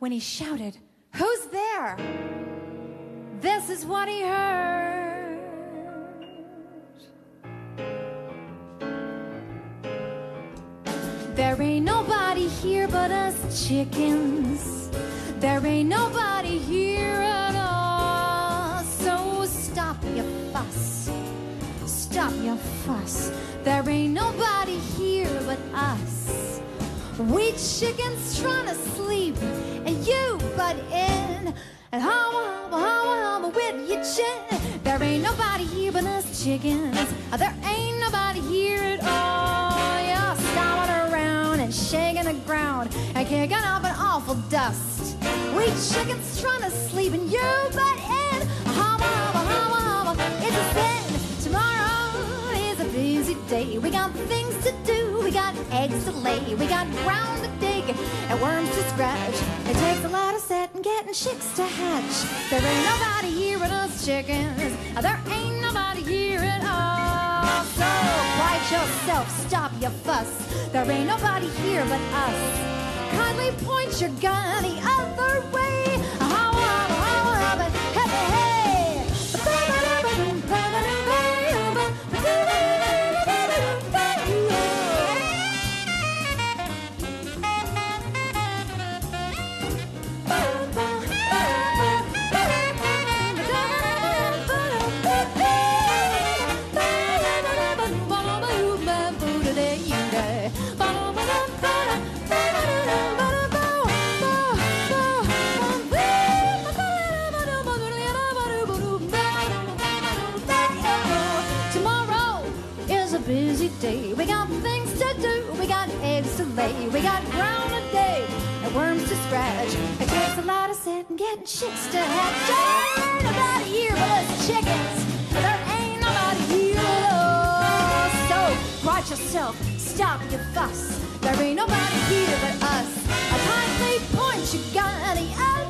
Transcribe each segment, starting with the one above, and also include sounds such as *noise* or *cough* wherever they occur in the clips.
when he shouted, Who's there? This is what he heard. There ain't nobody here but us chickens. There ain't nobody here at all. So stop your fuss. Stop your fuss. There ain't nobody here but us. We chickens trying to sleep, and you butt in. And hobble, hobble, hobble, hobble with your chin. There ain't nobody here but us chickens. There ain't nobody here at all. You're stomping around and shaking the ground and kicking up an awful dust. We chickens trying to sleep, and you butt in. Hobble, hobble, hobble, hobble. It's a sin. Day. We got things to do. We got eggs to lay. We got ground to dig and worms to scratch. It takes a lot of setting, getting chicks to hatch. There ain't nobody here but us chickens. There ain't nobody here at all. So quiet yourself, stop your fuss. There ain't nobody here but us. Kindly point your gun the other way. Day. We got things to do. We got eggs to lay. We got ground to dig and worms to scratch. It takes a lot of setting, getting chicks to hatch. Ain't nobody here but us chickens. There ain't nobody here all. So watch yourself. Stop your fuss. There ain't nobody here but us. I kindly point your gun the other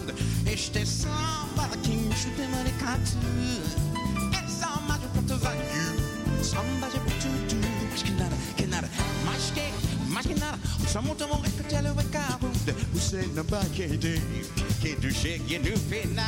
Som mot om räcker till att väcka hund Hos en backade Kan du skägga nu finna.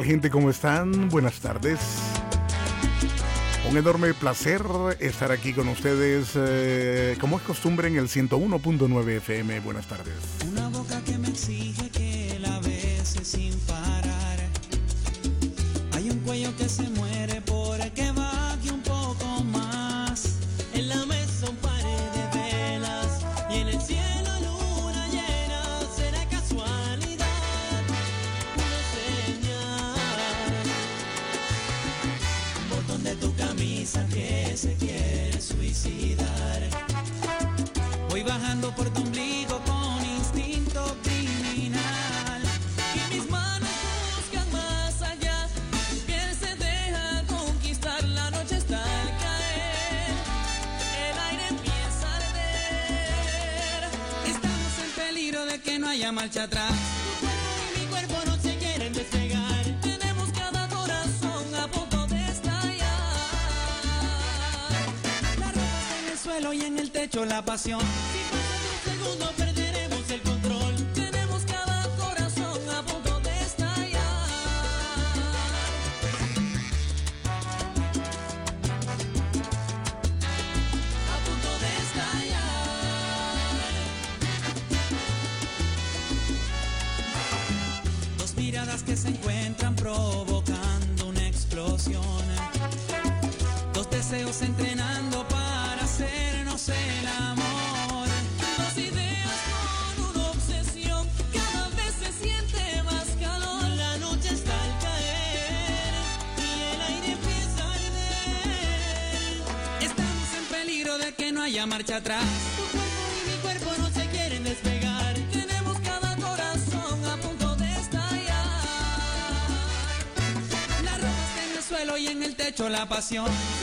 tal gente? ¿Cómo están? Buenas tardes. Un enorme placer estar aquí con ustedes, eh, como es costumbre, en el 101.9 FM. Buenas tardes. Una boca que me exige que la bese sin parar. Hay un cuello que se me pasión. canción.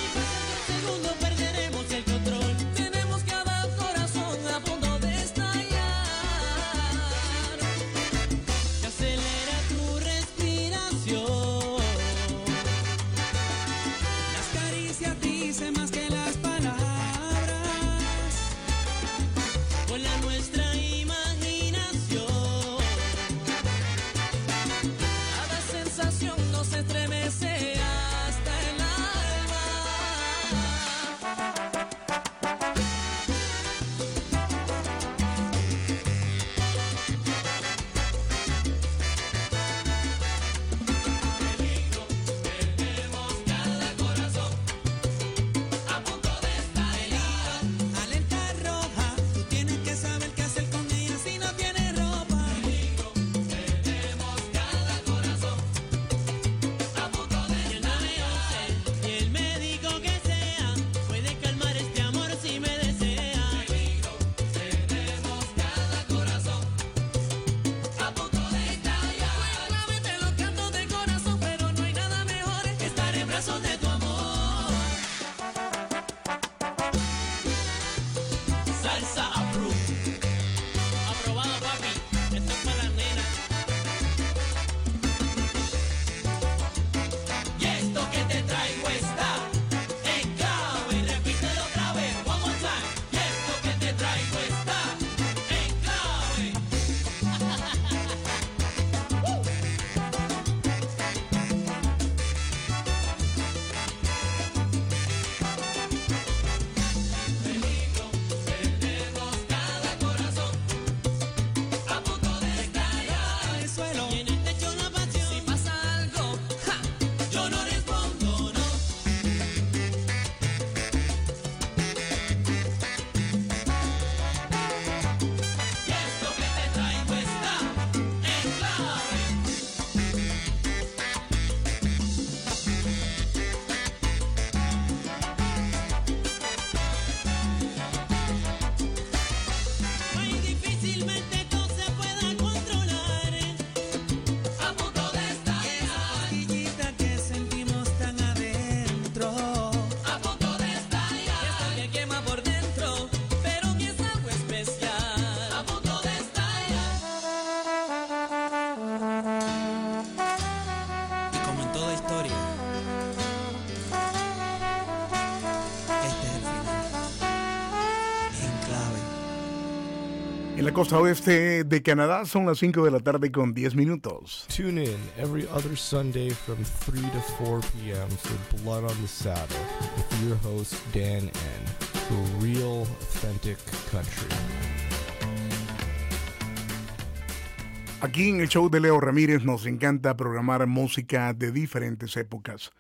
La costa oeste de Canadá son las 5 de la tarde con 10 minutos. Tune in every other Sunday from 3 to 4 p.m. for Blood on the Saddle with your host, Dan N. For real, authentic country. Aquí en el show de Leo Ramírez nos encanta programar música de diferentes épocas.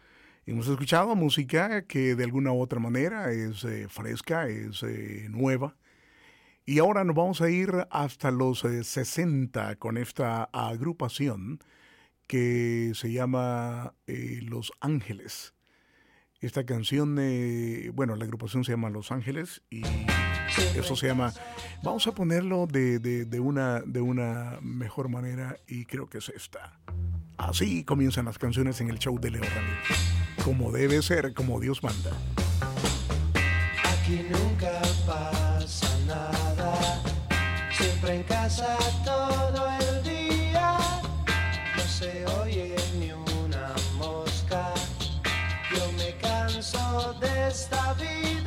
Hemos escuchado música que de alguna u otra manera es eh, fresca, es eh, nueva. Y ahora nos vamos a ir hasta los eh, 60 con esta agrupación que se llama eh, Los Ángeles. Esta canción, eh, bueno, la agrupación se llama Los Ángeles y eso se llama, vamos a ponerlo de, de- de una, de una mejor manera y creo que es esta. Así comienzan las canciones en el show de Leo Ramírez. Como debe ser, como Dios manda. Aquí nunca pasa nada, siempre en casa todo el día, no se oye ni una mosca, yo me canso de esta vida.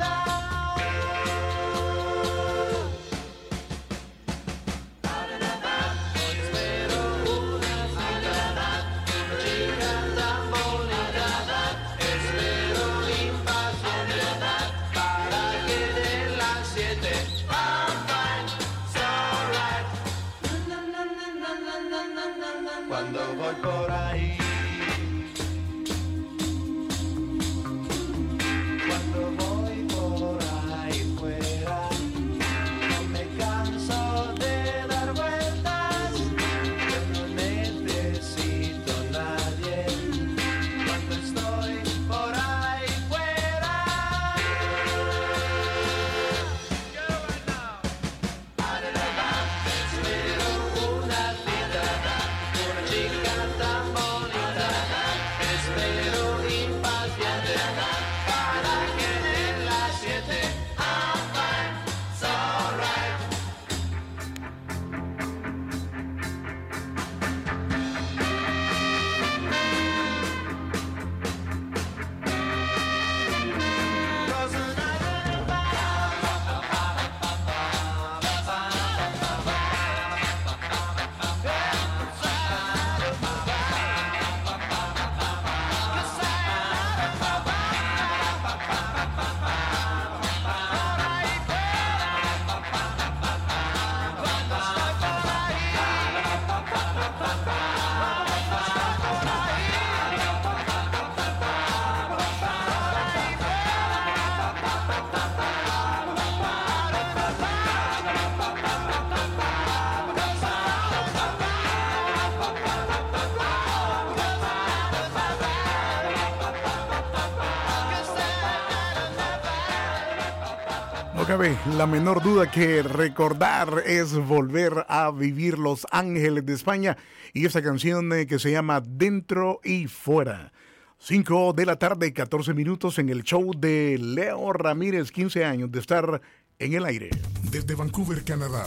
La menor duda que recordar es volver a vivir Los Ángeles de España y esta canción eh, que se llama Dentro y Fuera. 5 de la tarde, 14 minutos en el show de Leo Ramírez, 15 años de estar en el aire. Desde Vancouver, Canadá,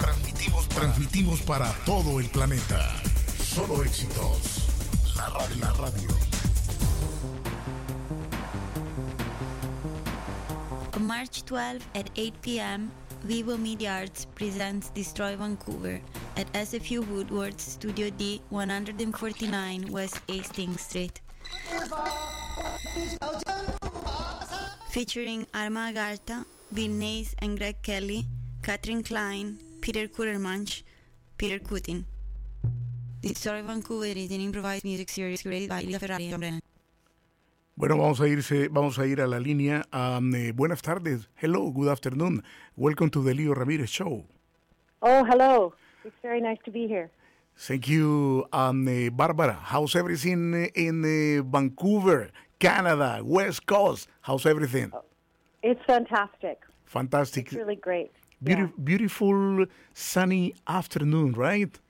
transmitimos, transmitimos para todo el planeta. Solo éxitos. La. La radio. March 12 at 8 p.m., Vivo Media Arts presents Destroy Vancouver at SFU Woodward's Studio D, 149 West Hastings Street. Featuring Arma Agartha, Bill Nays and Greg Kelly, Catherine Klein, Peter Kudermanch, Peter Kutin. Destroy Vancouver is an improvised music series created by Ilya Ferrari and Brennan. Bueno, vamos a irse, vamos a ir a la línea. Um, eh, buenas tardes. Hello, good afternoon. Welcome to the Leo Ramírez Show. Oh, hello. It's very nice to be here. Thank you, um, eh, Barbara. How's everything in eh, Vancouver, Canada, West Coast? How's everything? It's fantastic. Fantastic. It's really great. Beauti- Beautiful sunny afternoon, right?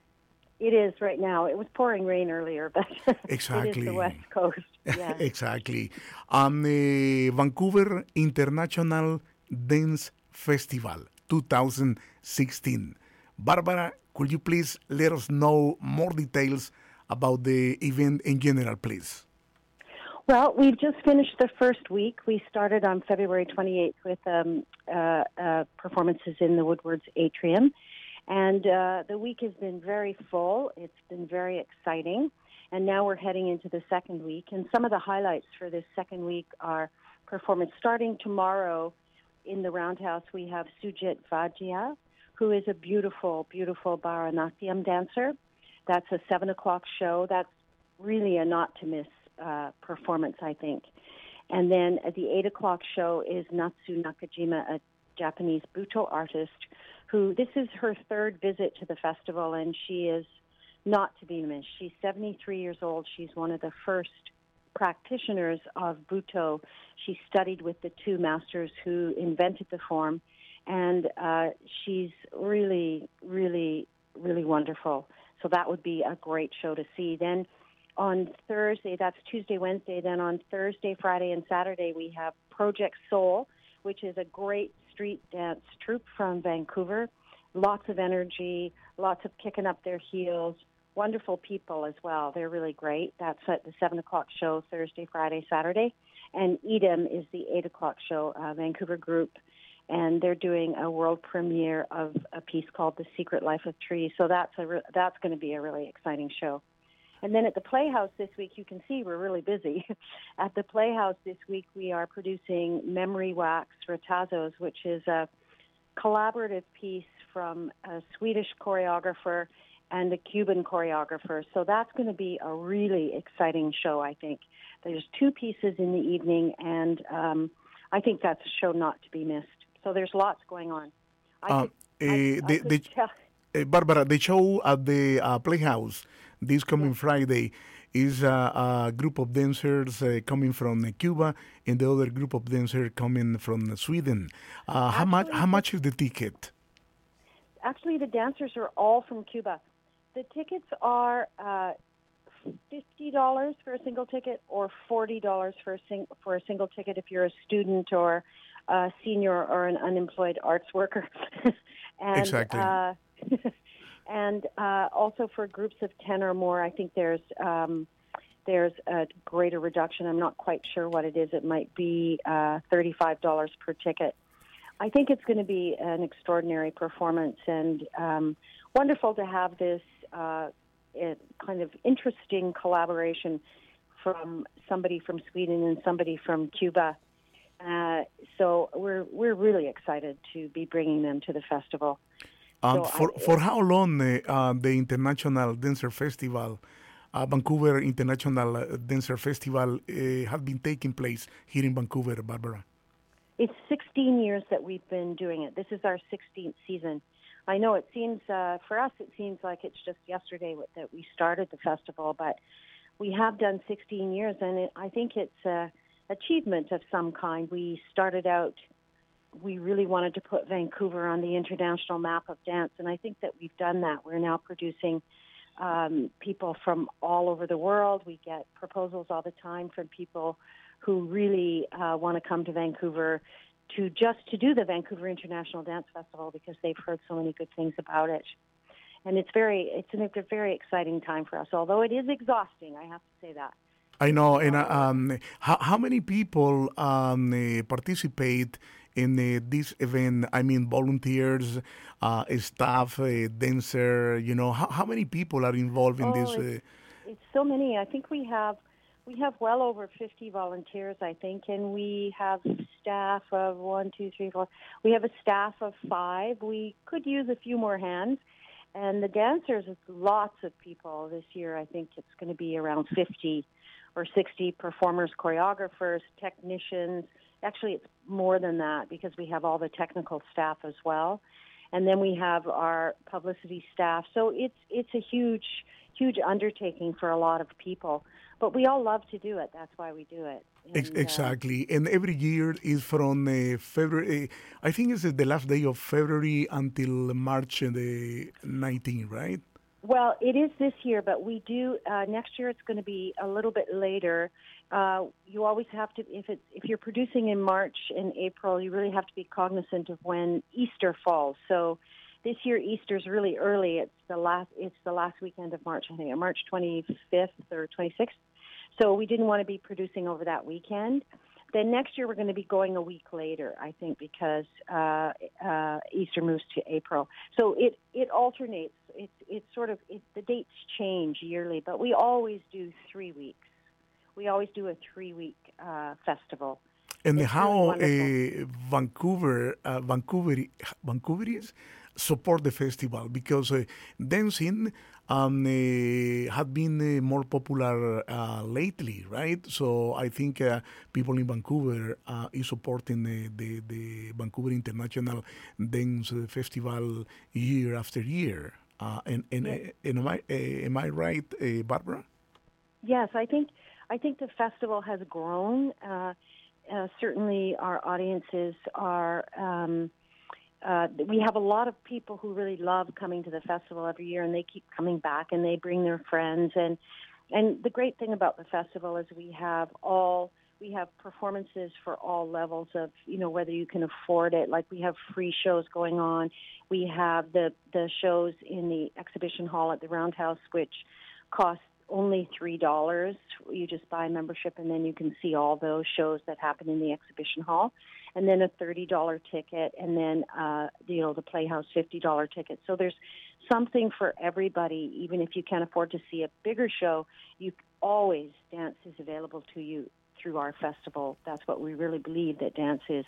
It is right now. It was pouring rain earlier, but *laughs* it is Exactly. the West Coast. *laughs* Yeah. exactly. Um, eh, Vancouver International Dance Festival 2016. Barbara, could you please let us know more details about the event in general, please? Well, we've just finished the first week. We started on February 28th with um, uh, uh, performances in the Woodwards Atrium. And uh, the week has been very full. It's been very exciting. And now we're heading into the second week. And some of the highlights for this second week are performance starting tomorrow in the Roundhouse. We have Sujit Vaidya, who is a beautiful, beautiful Bharatanatyam dancer. That's a 7 o'clock show. That's really a not to miss uh, performance, I think. And then at the 8 o'clock show is Natsu Nakajima, a Japanese Butoh artist, who this is her third visit to the festival, and she is not to be missed. She's 73 years old. She's one of the first practitioners of Butoh. She studied with the two masters who invented the form, and uh, she's really, really, really wonderful. So that would be a great show to see. Then on Thursday, that's Tuesday, Wednesday. Then on Thursday, Friday, and Saturday, we have Project Soul, which is a great street dance troupe from Vancouver. Lots of energy, lots of kicking up their heels. Wonderful people as well. They're really great. That's at the 7 o'clock show, Thursday, Friday, Saturday. And EDAM is the 8 o'clock show, uh, Vancouver group. And they're doing a world premiere of a piece called The Secret Life of Trees. So that's, a re- that's going to be a really exciting show. And then at the Playhouse this week, you can see we're really busy. *laughs* at the Playhouse this week, we are producing Memory Wax Retazos, which is a collaborative piece from a Swedish choreographer and a Cuban choreographer. So that's going to be a really exciting show, I think. There's two pieces in the evening, and um, I think that's a show not to be missed. So there's lots going on. I Uh, could- eh, I the, could the, *laughs* eh, Barbara, the show at the uh, Playhouse this coming Friday is uh, a group of dancers uh, coming from uh, Cuba and the other group of dancers coming from Sweden. Uh, how much? How much is the ticket? actually the dancers are all from Cuba. The tickets are uh, fifty dollars for a single ticket, or forty dollars for a sing- for a single ticket if you're a student or a senior or an unemployed arts worker. *laughs* and, Exactly. *laughs* And uh, also for groups of ten or more, I think there's. Um, there's a greater reduction. I'm not quite sure what it is. It might be uh, $35 per ticket. I think it's going to be an extraordinary performance and um, wonderful to have this uh, kind of interesting collaboration from somebody from Sweden and somebody from Cuba. Uh, so we're we're really excited to be bringing them to the festival. Um, So for I- for how long uh, uh, the International Dancer Festival, uh, Vancouver International uh, Dancer Festival, uh, have been taking place here in Vancouver, Barbara? It's 16 years that we've been doing it. This is our 16th season. I know it seems, uh, for us, it seems like it's just yesterday that we started the festival, but we have done 16 years, and it, I think it's a achievement of some kind. We started out, we really wanted to put Vancouver on the international map of dance, and I think that we've done that. We're now producing um, people from all over the world. We get proposals all the time from people who really uh, want to come to Vancouver to just to do the Vancouver International Dance Festival because they've heard so many good things about it. And it's very it's a very exciting time for us. Although it is exhausting, I have to say that. I know. And um, how, how many people um, participate in uh, this event? I mean, volunteers, uh, staff, uh, dancer. You know, how, how many people are involved in Oh, this? it's- Uh, It's so many. I think we have we have well over 50 volunteers, I think, and we have staff of one, two, three, four. We have a staff of five. We could use a few more hands. And the dancers, lots of people this year. I think it's going to be around 50 or 60 performers, choreographers, technicians. Actually, it's more than that because we have all the technical staff as well. And then we have our publicity staff. So it's it's a huge huge undertaking for a lot of people. But we all love to do it. That's why we do it. And, uh, exactly. And every year is from uh, February. I think it's the last day of February until March uh, the 19th, right? Well, it is this year, but we do uh, next year. It's going to be a little bit later. Uh, you always have to if it's if you're producing in March and April, you really have to be cognizant of when Easter falls. So this year Easter's really early. It's the last it's the last weekend of March. I think March 25th or 26th. So we didn't want to be producing over that weekend. Then next year we're going to be going a week later, I think, because uh, uh, Easter moves to April. So it it alternates. It's it's sort of it, the dates change yearly, but we always do three weeks. We always do a three week uh, festival. And It's how really uh, Vancouver, uh, Vancouver, Vancouverians support the festival because uh, dancing um, uh, had been uh, more popular uh, lately, right? So I think uh, people in Vancouver uh, is supporting the, the, the Vancouver International Dance Festival year after year. Uh, and and, Yeah. and am I uh, am I right, uh, Barbara? Yes, I think I think the festival has grown. Uh, uh, certainly, our audiences are. Um, uh, we have a lot of people who really love coming to the festival every year, and they keep coming back, and they bring their friends. and And the great thing about the festival is we have all we have performances for all levels of you know whether you can afford it. Like we have free shows going on. We have the the shows in the exhibition hall at the Roundhouse, which cost only three dollars. You just buy a membership, and then you can see all those shows that happen in the exhibition hall. And then a thirty dollar ticket, and then uh, you know the Playhouse fifty dollar ticket. So there's something for everybody. Even if you can't afford to see a bigger show, you always dance is available to you through our festival. That's what we really believe that dance is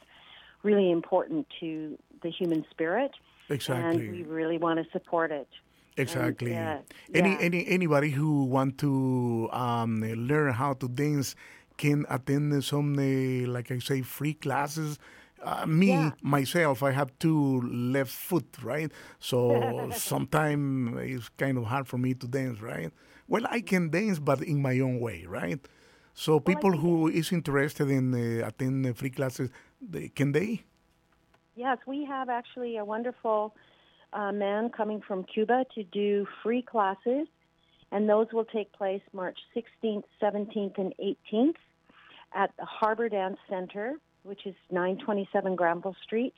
really important to the human spirit, Exactly. and we really want to support it. Exactly. uh, Any yeah. any anybody who want to um, learn how to dance can attend some uh, like I say free classes. Uh, me Yeah. myself, I have two left foot, right? So *laughs* sometimes it's kind of hard for me to dance, right? Well, I can dance, but in my own way, right? So people who is interested in uh, attend free classes, they, can they? Yes, we have actually a wonderful uh, man coming from Cuba to do free classes, and those will take place March 16th, 17th, and 18th at the Harbor Dance Center, which is 927 Granville Street,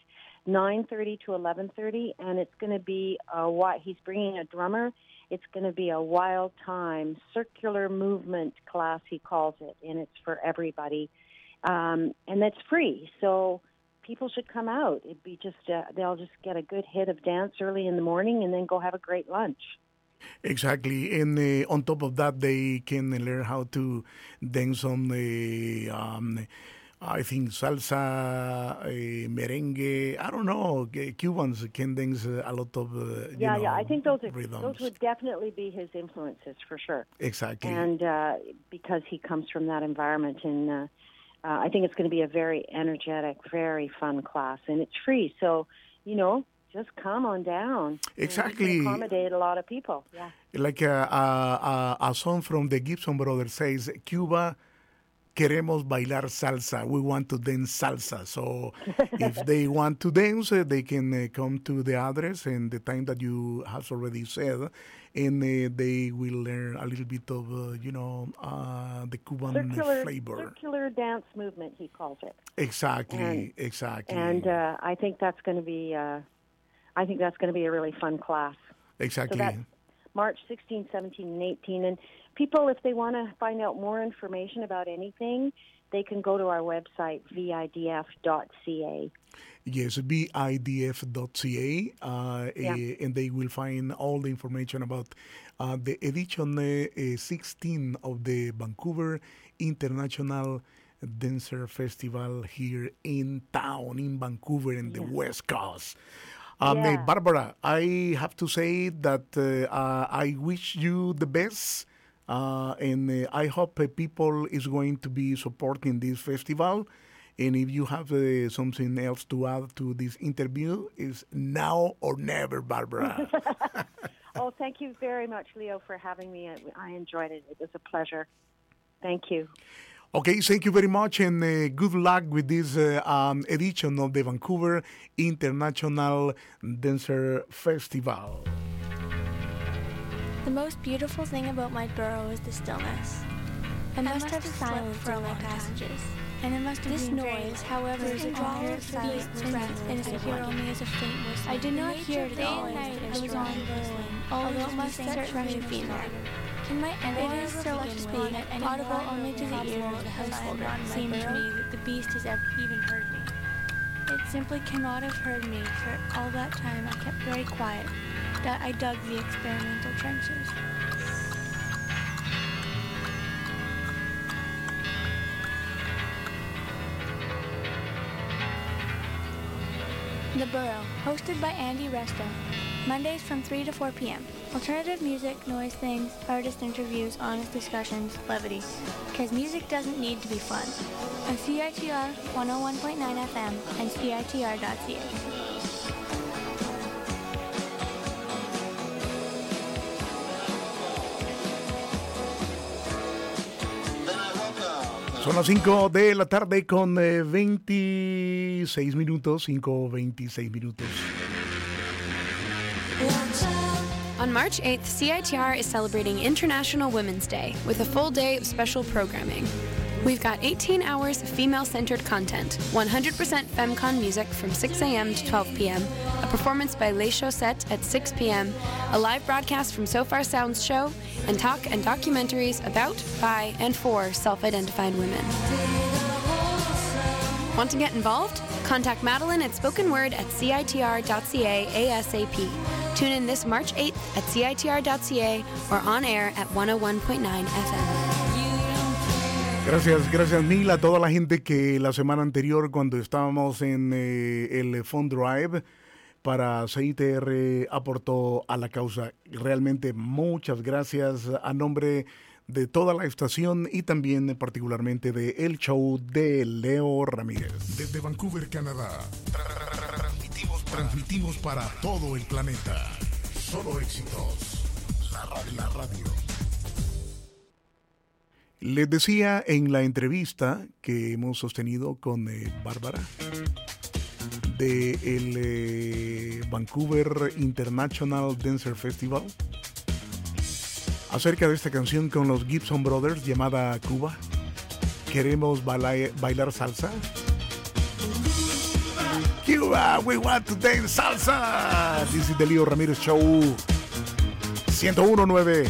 9:30 to 11:30, and it's going to be a wi- he's bringing a drummer. It's going to be a wild time circular movement class he calls it, and it's for everybody, um, and that's free. So people should come out. It'd be just uh, they'll just get a good hit of dance early in the morning and then go have a great lunch. Exactly, and uh, on top of that, they can learn how to dance on the, um, I think salsa, uh, merengue. I don't know. uh, Cubans can dance uh, a lot of. Uh, yeah, yeah. I think those are rhythms. those would definitely be his influences for sure. Exactly. And uh, because he comes from that environment, and uh, I think it's going to be a very energetic, very fun class, and it's free. So you know, just come on down. and we can Exactly. accommodate a lot of people. Yeah. Like uh, uh, uh, a song from the Gibson Brothers says, Cuba. Queremos bailar salsa. We want to dance salsa. So, if *laughs* they want to dance, uh, they can uh, come to the address and the time that you have already said, and uh, they will learn a little bit of, uh, you know, uh, the Cuban Circular, flavor. circular dance movement, he calls it. Exactly, And- exactly, and uh, I think that's going to be uh, I think that's going to be a really fun class. exactly. So March 16, 17, and 18. And people, if they want to find out more information about anything, they can go to our website, vidf.ca. Yes, bidf.ca, uh, Yeah. eh, and they will find all the information about uh, the edition uh, 16 of the Vancouver International Dancer Festival here in town, in Vancouver, in the West Coast. Um, Yeah. Barbara, I have to say that uh, I wish you the best. Uh, and uh, I hope uh, people is going to be supporting this festival. And if you have uh, something else to add to this interview, is now or never, Barbara. *laughs* *laughs* oh, thank you very much, Leo, for having me. I, I enjoyed it. It was a pleasure. Thank you. okay, thank you very much, and uh, good luck with this uh, um, edition of the Vancouver International Dancer Festival. The most beautiful thing about my burrow is the stillness. I must, have silence for all my passages, and it must have This noise, however, is a pure of silence and breath, and as I I hear hear only as a faint whistle. I did not hear it nature at of all day and as night it was on whistling, although it must be certainly have been there. Can my It empire is, so to speak, audible only to the ear of the I householder. Seemed to me that the beast has ever even heard me. It simply cannot have heard me, for all that time I kept very quiet. I dug the experimental trenches. The Burrow, hosted by Andy Resto. Mondays from 3 to 4 p.m. Alternative music, noise things, artist interviews, honest discussions, levity. Because music doesn't need to be fun. On CITR 101.9 FM and CITR.ca. Son las 5 de la tarde con eh, 26 minutos, 5, 26 minutos. On March 8th, CITR is celebrating International Women's Day with a full day of special programming. We've got 18 hours of female centered content, 100% FemCon music from 6 a.m. to 12 p.m., a performance by Les Chaussettes at 6 p.m., a live broadcast from Sofar Sounds show, and talk and documentaries about, by, and for self identified women. Want to get involved? Contact Madeline at spoken word at citr.ca ASAP. Tune in this March 8th at citr.ca or on air at 101.9 FM. Gracias, gracias mil a toda la gente que la semana anterior cuando estábamos en eh, el Fund Drive para CITR aportó a la causa. Realmente muchas gracias a nombre de toda la estación y también particularmente de el show de Leo Ramírez. Desde Vancouver, Canadá, transmitimos, transmitimos para todo el planeta. Solo éxitos. La radio. La radio. Les decía en la entrevista que hemos sostenido con eh, Bárbara de el eh, Vancouver International Dancer Festival acerca de esta canción con los Gibson Brothers llamada Cuba. Queremos baila- bailar salsa. Cuba, we want to dance salsa. This is the Leo Ramírez Show 1019.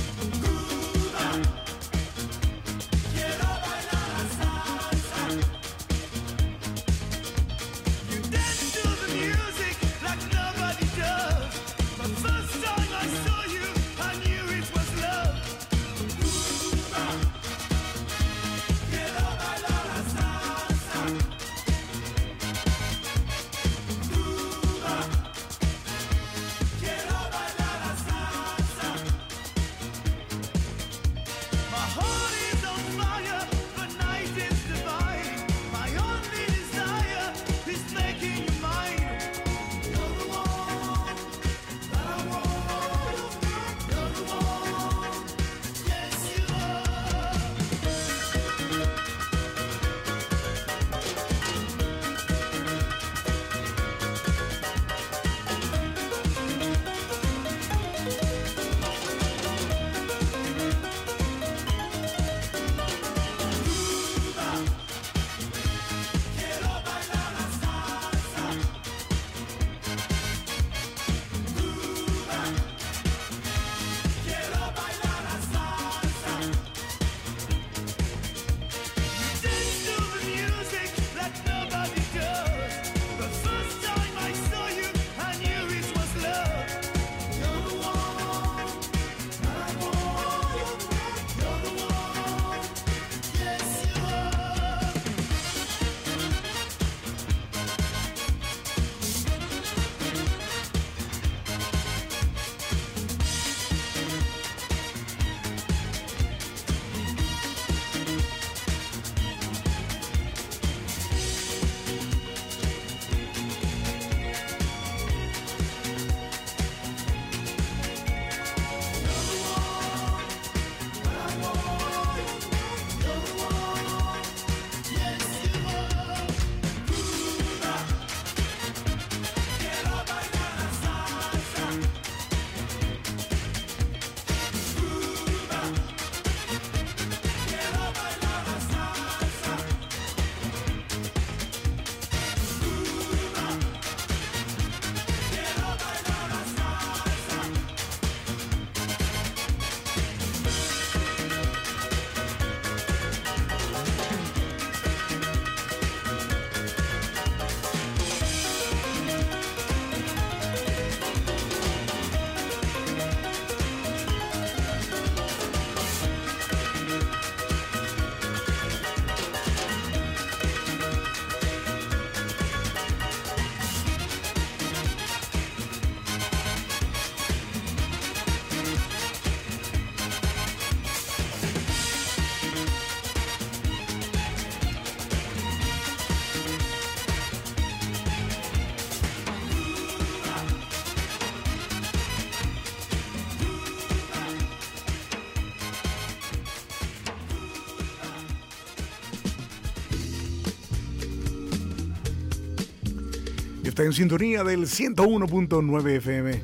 Está en sintonía del 101.9 FM.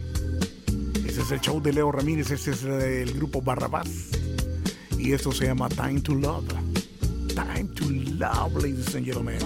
Este es el show de Leo Ramírez, este es el grupo Barrabás. Y esto se llama Time to Love. Time to Love, ladies and gentlemen.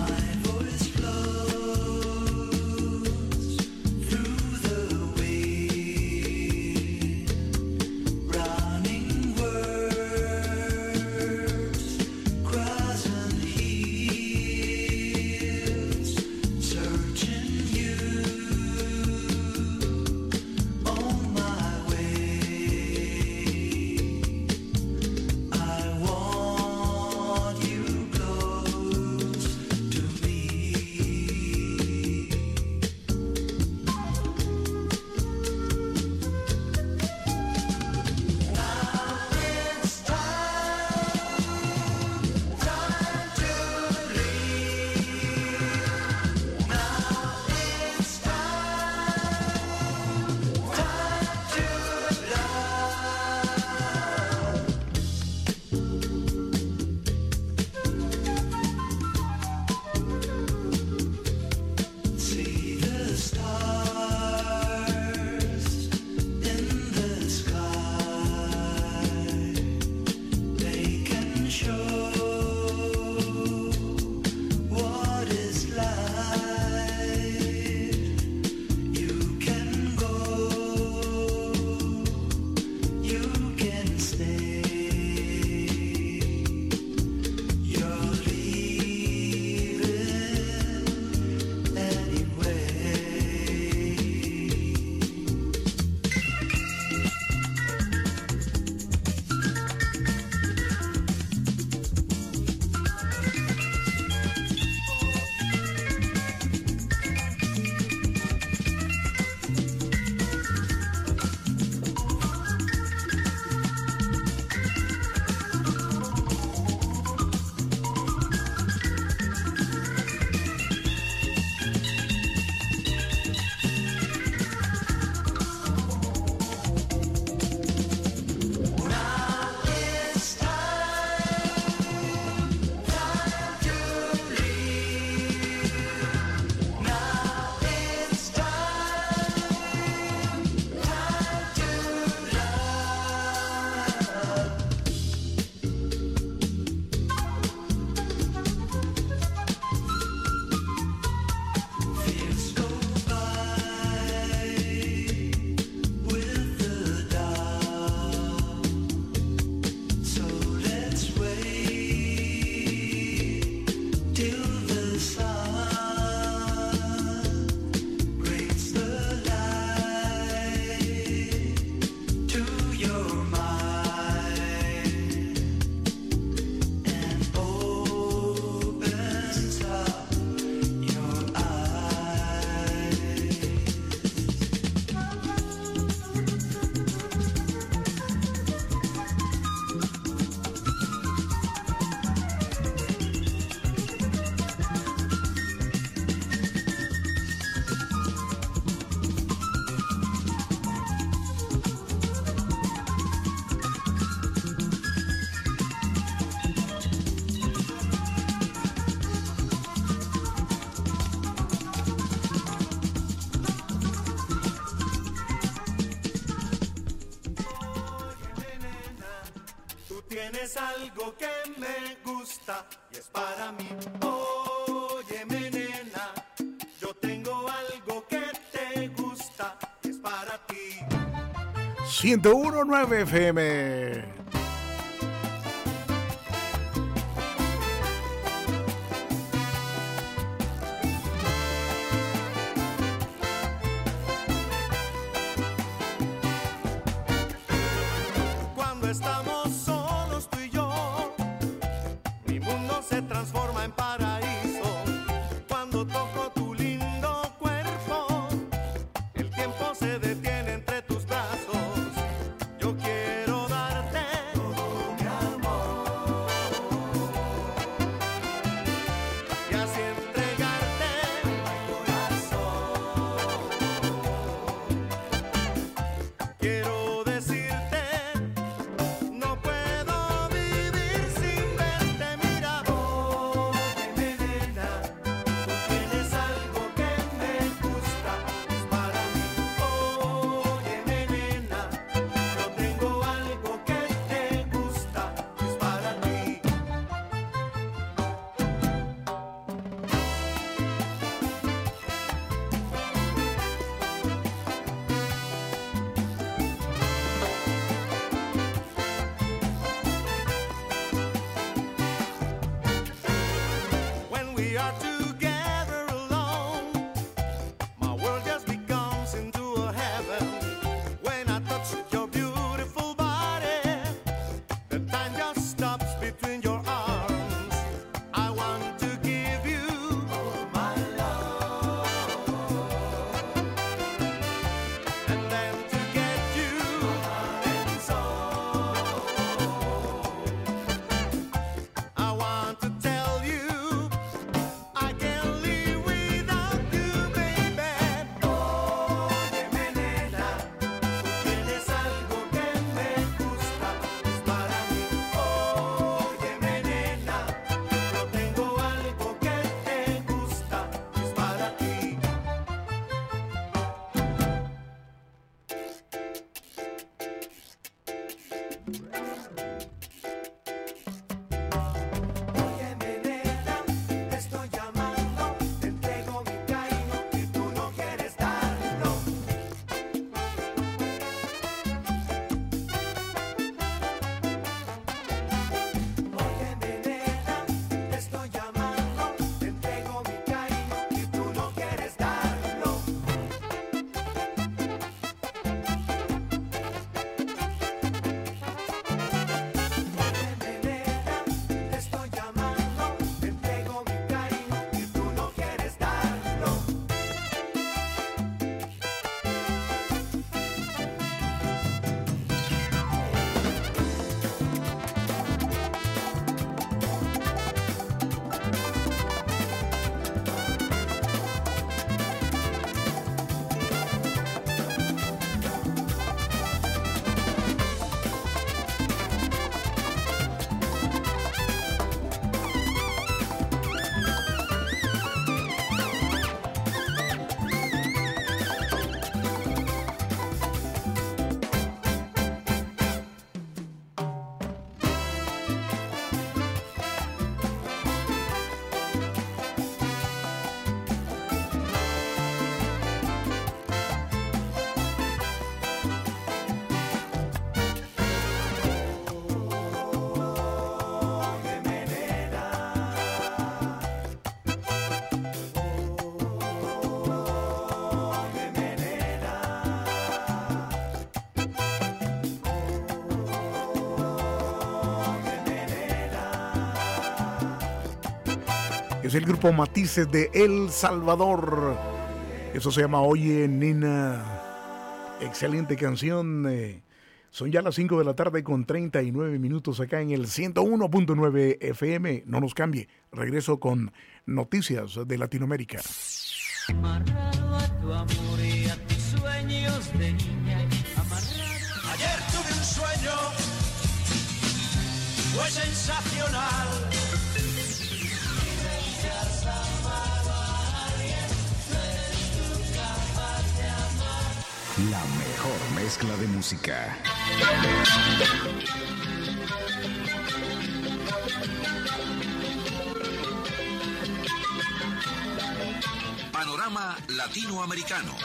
1019 FM. Es el grupo Matices de El Salvador. Eso se llama Oye Nena. Excelente canción. eh. Son ya las 5 de la tarde con 39 minutos acá en el 101.9 FM. No nos cambie. Regreso con noticias de Latinoamérica. Amarrado a tu amor y a tus sueños de niña. Amarrado. Ayer tuve un sueño, fue sensacional. La mejor mezcla de música. Panorama Latinoamericano.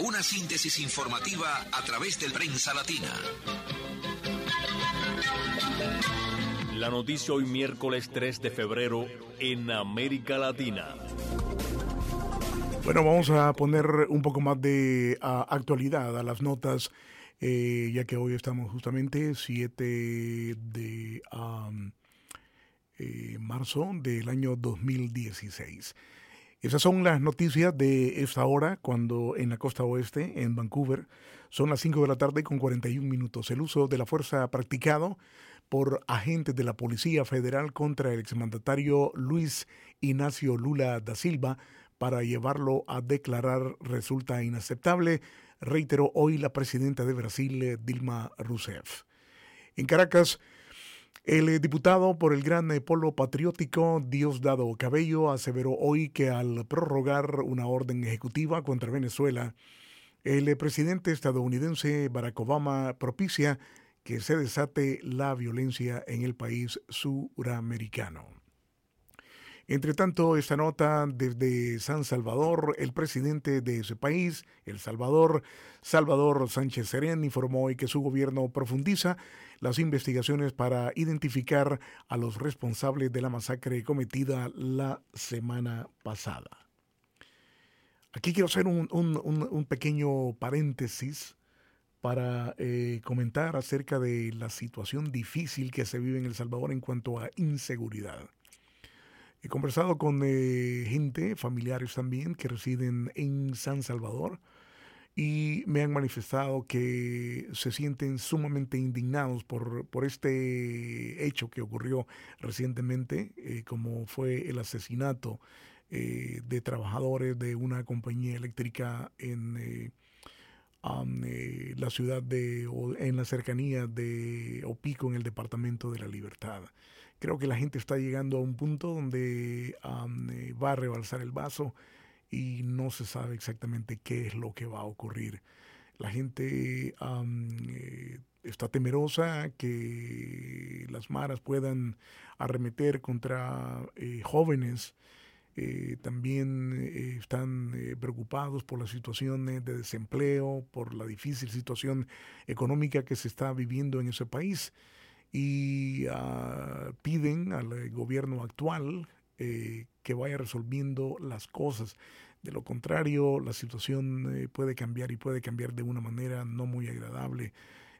Una síntesis informativa a través del Prensa Latina. La noticia hoy miércoles 3 de febrero en América Latina. Bueno, vamos a poner un poco más de actualidad a las notas, eh, ya que hoy estamos justamente 7 de eh, marzo del año 2016. Esas son las noticias de esta hora, cuando en la costa oeste, en Vancouver, son las 5 de la tarde con 41 minutos. El uso de la fuerza practicado por agentes de la Policía Federal contra el exmandatario Luis Ignacio Lula da Silva para llevarlo a declarar resulta inaceptable, reiteró hoy la presidenta de Brasil, Dilma Rousseff. En Caracas, el diputado por el Gran Polo Patriótico, Diosdado Cabello, aseveró hoy que al prorrogar una orden ejecutiva contra Venezuela, el presidente estadounidense Barack Obama propicia que se desate la violencia en el país suramericano. Entre tanto, esta nota desde San Salvador, el presidente de ese país, El Salvador, Salvador Sánchez Serén, informó que su gobierno profundiza las investigaciones para identificar a los responsables de la masacre cometida la semana pasada. Aquí quiero hacer un pequeño paréntesis para eh, comentar acerca de la situación difícil que se vive en El Salvador en cuanto a inseguridad. He conversado con eh, gente, familiares también, que residen en San Salvador y me han manifestado que se sienten sumamente indignados por, por este hecho que ocurrió recientemente, eh, como fue el asesinato eh, de trabajadores de una compañía eléctrica en la ciudad de, o en la cercanía de Opico, en el departamento de la Libertad. Creo que la gente está llegando a un punto donde eh, va a rebalsar el vaso y no se sabe exactamente qué es lo que va a ocurrir. La gente eh, está temerosa que las maras puedan arremeter contra eh, jóvenes. También están preocupados por la situación eh, de desempleo, por la difícil situación económica que se está viviendo en ese país y ah, piden al eh, gobierno actual eh, que vaya resolviendo las cosas. De lo contrario, la situación eh, puede cambiar y puede cambiar de una manera no muy agradable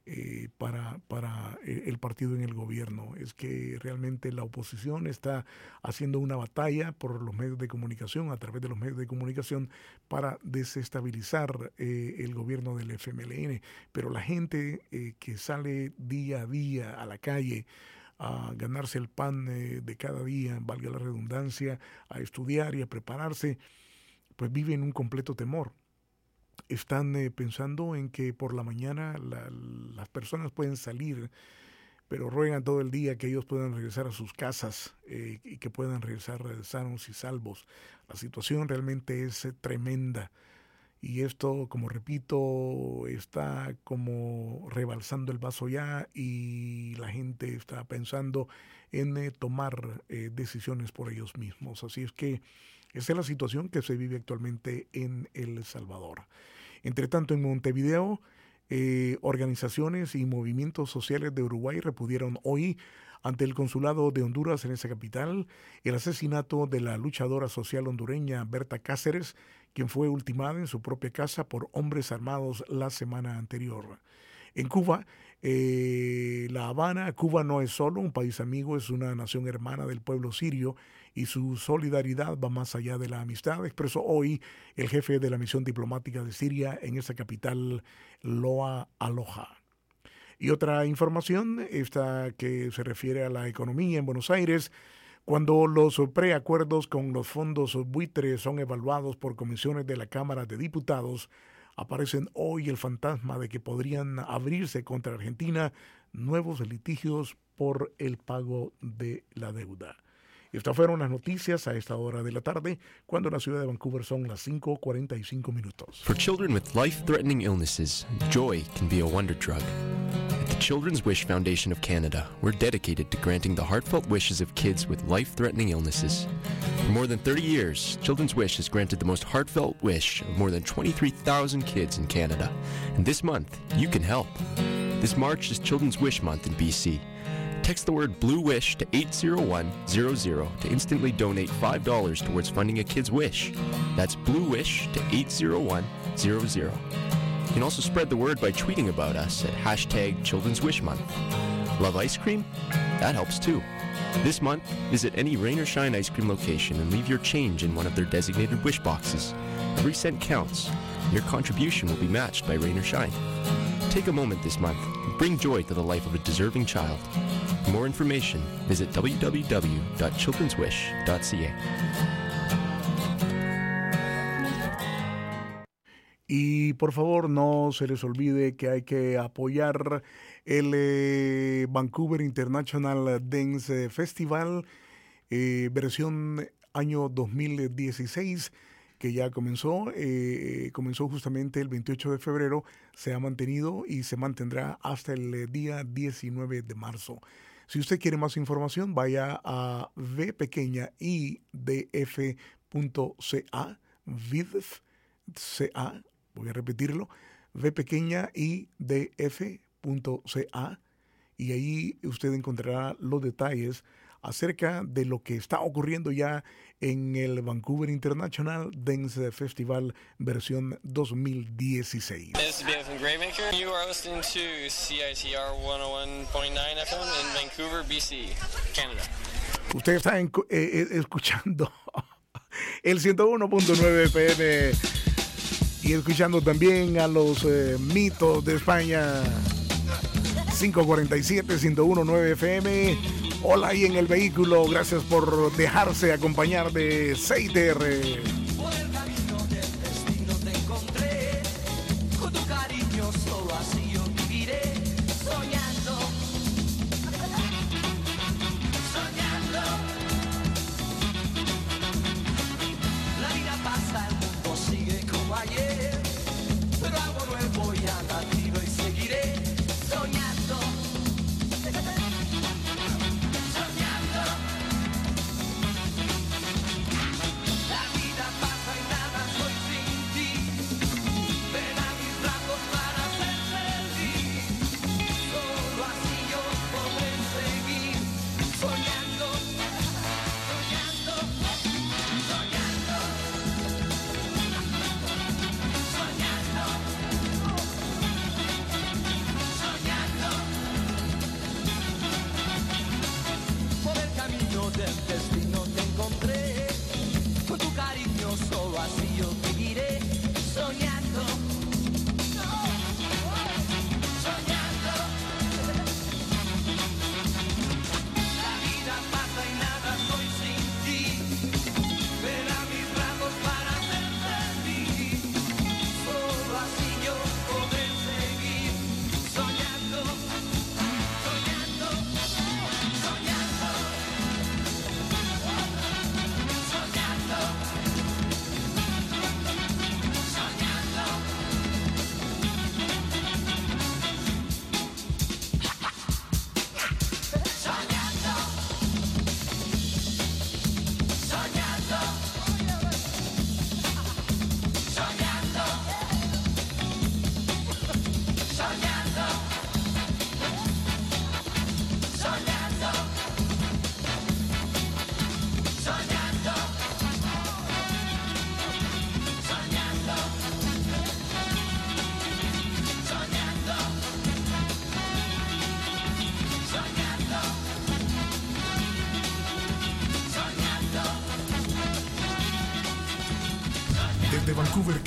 eh, para, para eh, el partido en el gobierno. Es que realmente la oposición está haciendo una batalla por los medios de comunicación, a través de los medios de comunicación, para desestabilizar eh, el gobierno del FMLN. Pero la gente eh, que sale día a día a la calle, a ganarse el pan eh, de cada día, valga la redundancia, a estudiar y a prepararse, pues vive en un completo temor. Están eh, pensando en que por la mañana la- las personas pueden salir, pero ruegan todo el día que ellos puedan regresar a sus casas eh, y que puedan regresar eh, sanos y salvos. La situación realmente es tremenda. Y esto, como repito, está como rebalsando el vaso ya y la gente está pensando en tomar decisiones por ellos mismos. Así es que esa es la situación que se vive actualmente en El Salvador. Entre tanto, en Montevideo, eh, organizaciones y movimientos sociales de Uruguay repudiaron hoy ante el consulado de Honduras en esa capital el asesinato de la luchadora social hondureña Berta Cáceres, quien fue ultimada en su propia casa por hombres armados la semana anterior. En Cuba, eh, La Habana, Cuba no es solo un país amigo, es una nación hermana del pueblo sirio y su solidaridad va más allá de la amistad, expresó hoy el jefe de la misión diplomática de Siria en esa capital, Loa Aloha. Y otra información, esta que se refiere a la economía en Buenos Aires, cuando los preacuerdos con los fondos buitres son evaluados por comisiones de la Cámara de Diputados, aparecen hoy el fantasma de que podrían abrirse contra Argentina nuevos litigios por el pago de la deuda. Estas fueron las noticias a esta hora de la tarde, cuando en la ciudad de Vancouver son las 5.45 minutos. For children with life threatening illnesses, joy can be a wonder drug. At the Children's Wish Foundation of Canada, we're dedicated to granting the heartfelt wishes of kids with life threatening illnesses. For more than 30 years, Children's Wish has granted the most heartfelt wish of more than 23,000 kids in Canada. And this month, you can help. This March is Children's Wish Month in BC. Text the word Blue Wish to 80100 to instantly donate $5 towards funding a kid's wish. That's Blue Wish to 80100. You can also spread the word by tweeting about us at hashtag Children's Wish Month. Love ice cream? That helps too. This month, visit any Rain or Shine ice cream location and leave your change in one of their designated wish boxes. Every cent counts. Your contribution will be matched by Rain or Shine. Take a moment this month and bring joy to the life of a deserving child. More information, visit www.childrenswish.ca. Y por favor no se les olvide que hay que apoyar el eh, Vancouver International Dance Festival, eh, versión año 2016, que ya comenzó, eh, comenzó justamente el 28 de febrero, se ha mantenido y se mantendrá hasta el eh, día 19 de marzo. Si usted quiere más información, vaya a v pequeña i d f punto ca, vidf, ca, voy a repetirlo, v y ahí usted encontrará los detalles acerca de lo que está ocurriendo ya en el Vancouver International Dance Festival versión 2016. This is Graymaker. You are listening to CITR 101.9 FM in Vancouver, BC, Canada. Usted está eh, eh, escuchando *laughs* el 101.9 FM y escuchando también a los eh, mitos de España 547 101.9 FM. Hola ahí en el vehículo, gracias por dejarse acompañar de 6DR.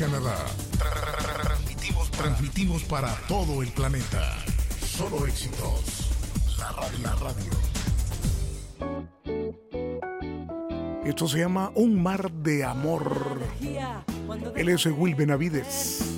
Canadá. Transmitimos, transmitimos para todo el planeta. Solo éxitos. La radio. La radio. Esto se llama Un mar de amor. Él es Will Benavides.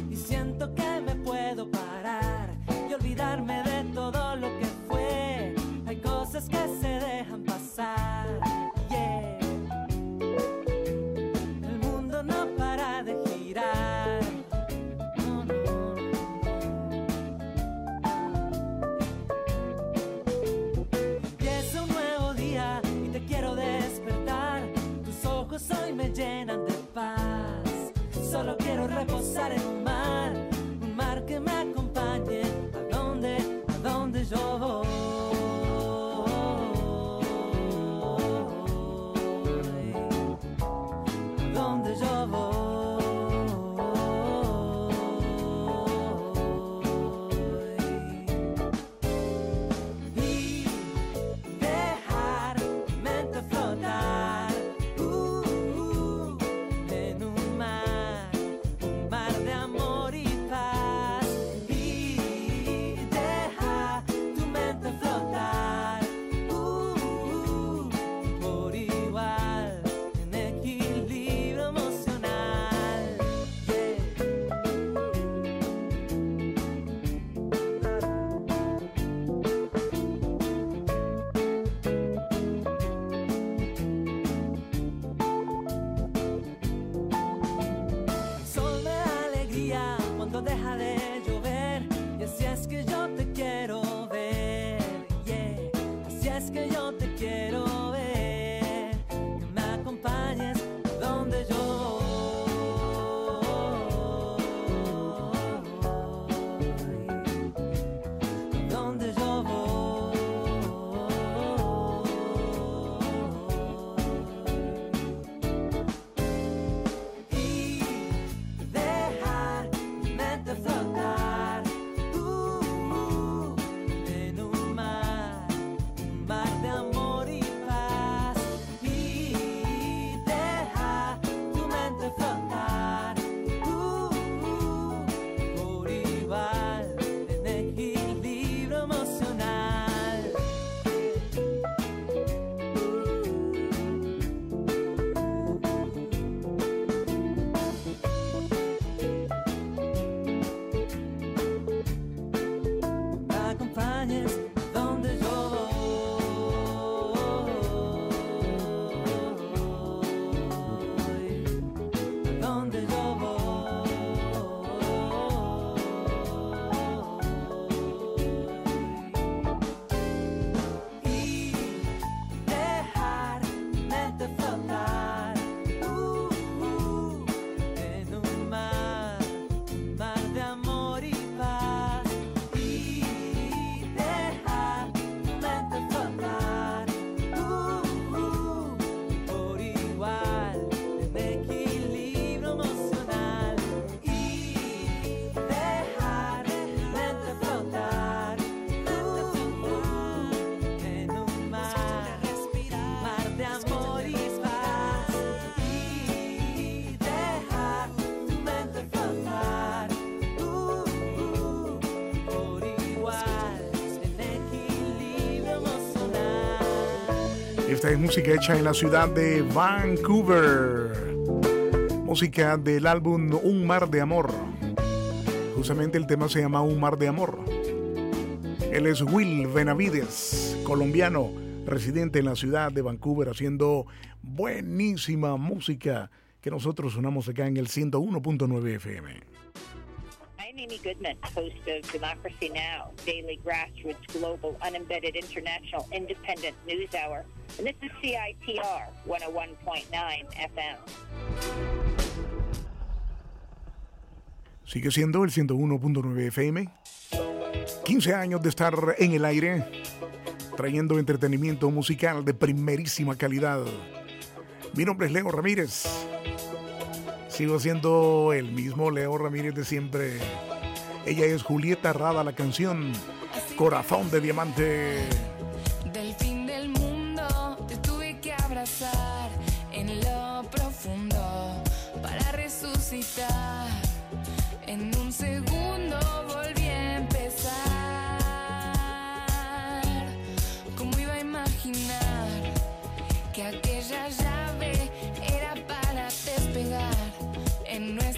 Es música hecha en la ciudad de Vancouver. Música del álbum Un Mar de Amor. Justamente el tema se llama Un Mar de Amor. Él es Will Benavides, colombiano, residente en la ciudad de Vancouver, haciendo buenísima música que nosotros sonamos acá en el 101.9 FM. Amy Goodman, host of Democracy Now!, daily grassroots, global, unembedded, international, independent news hour. And this is CITR 101.9 FM. Sigue siendo el 101.9 FM. 15 años de estar en el aire, trayendo entretenimiento musical de primerísima calidad. Mi nombre es Leo Ramírez. Sigo siendo el mismo Leo Ramírez de siempre. Ella es Julieta Rada, la canción Corazón de Diamante. Del fin del mundo te tuve que abrazar en lo profundo para resucitar. En un segundo volví a empezar. ¿Cómo iba a imaginar que aquella ya en nuestro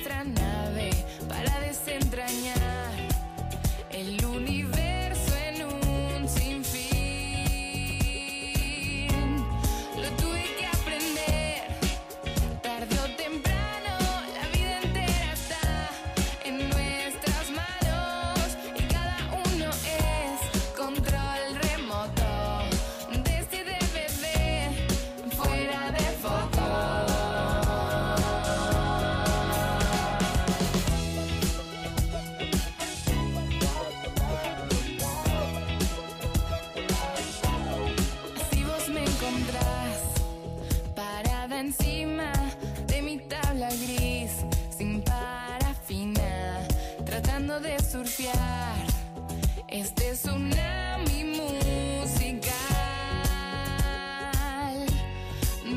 este tsunami musical.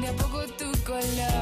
De a poco tu color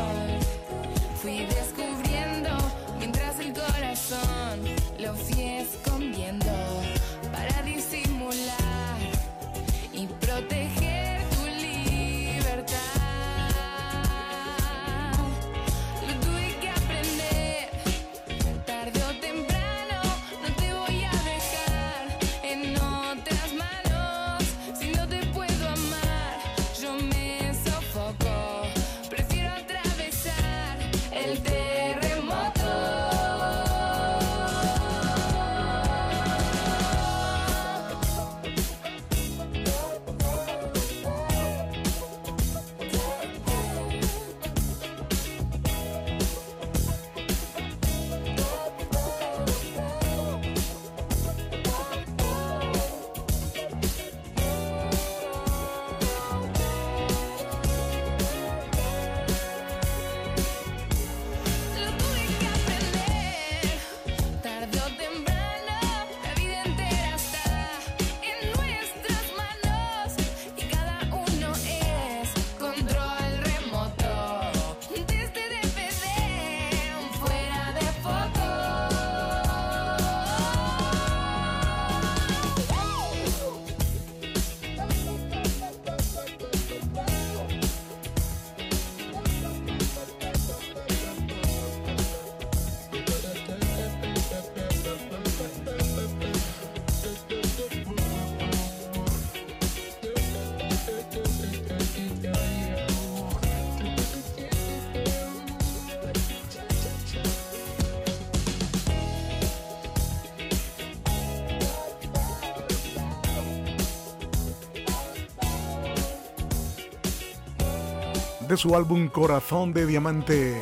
su álbum Corazón de Diamante.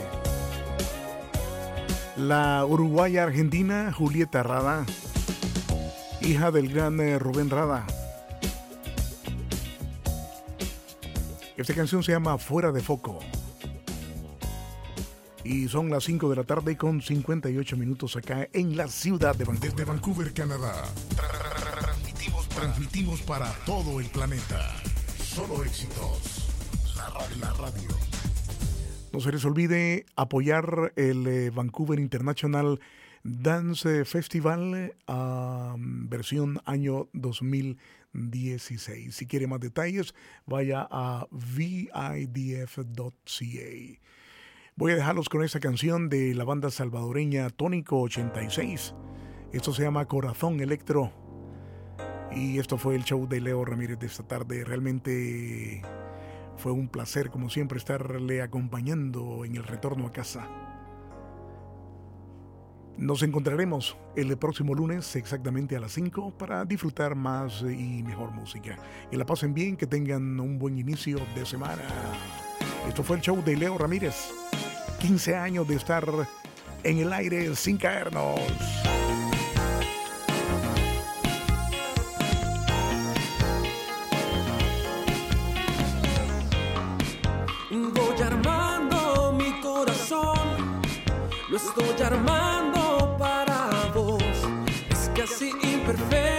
La uruguaya argentina Julieta Rada, hija del gran eh, Rubén Rada. Esta canción se llama Fuera de Foco. Y son las 5 de la tarde con 58 minutos acá en la ciudad de Vancouver. Vancouver, Canadá. Transmitimos para todo el planeta. Solo éxitos. La radio. No se les olvide apoyar el eh, Vancouver International Dance Festival ah, versión año 2016. Si quiere más detalles, vaya a vidf.ca. Voy a dejarlos con esta canción de la banda salvadoreña Tónico 86. Esto se llama Corazón Electro. Y esto fue el show de Leo Ramírez de esta tarde. Realmente fue un placer, como siempre, estarle acompañando en el retorno a casa. Nos encontraremos el próximo lunes exactamente a las 5 para disfrutar más y mejor música. Que la pasen bien, que tengan un buen inicio de semana. Esto fue el show de Leo Ramírez. 15 años de estar en el aire sin caernos. Estoy armando para vos. Es casi imperfecto,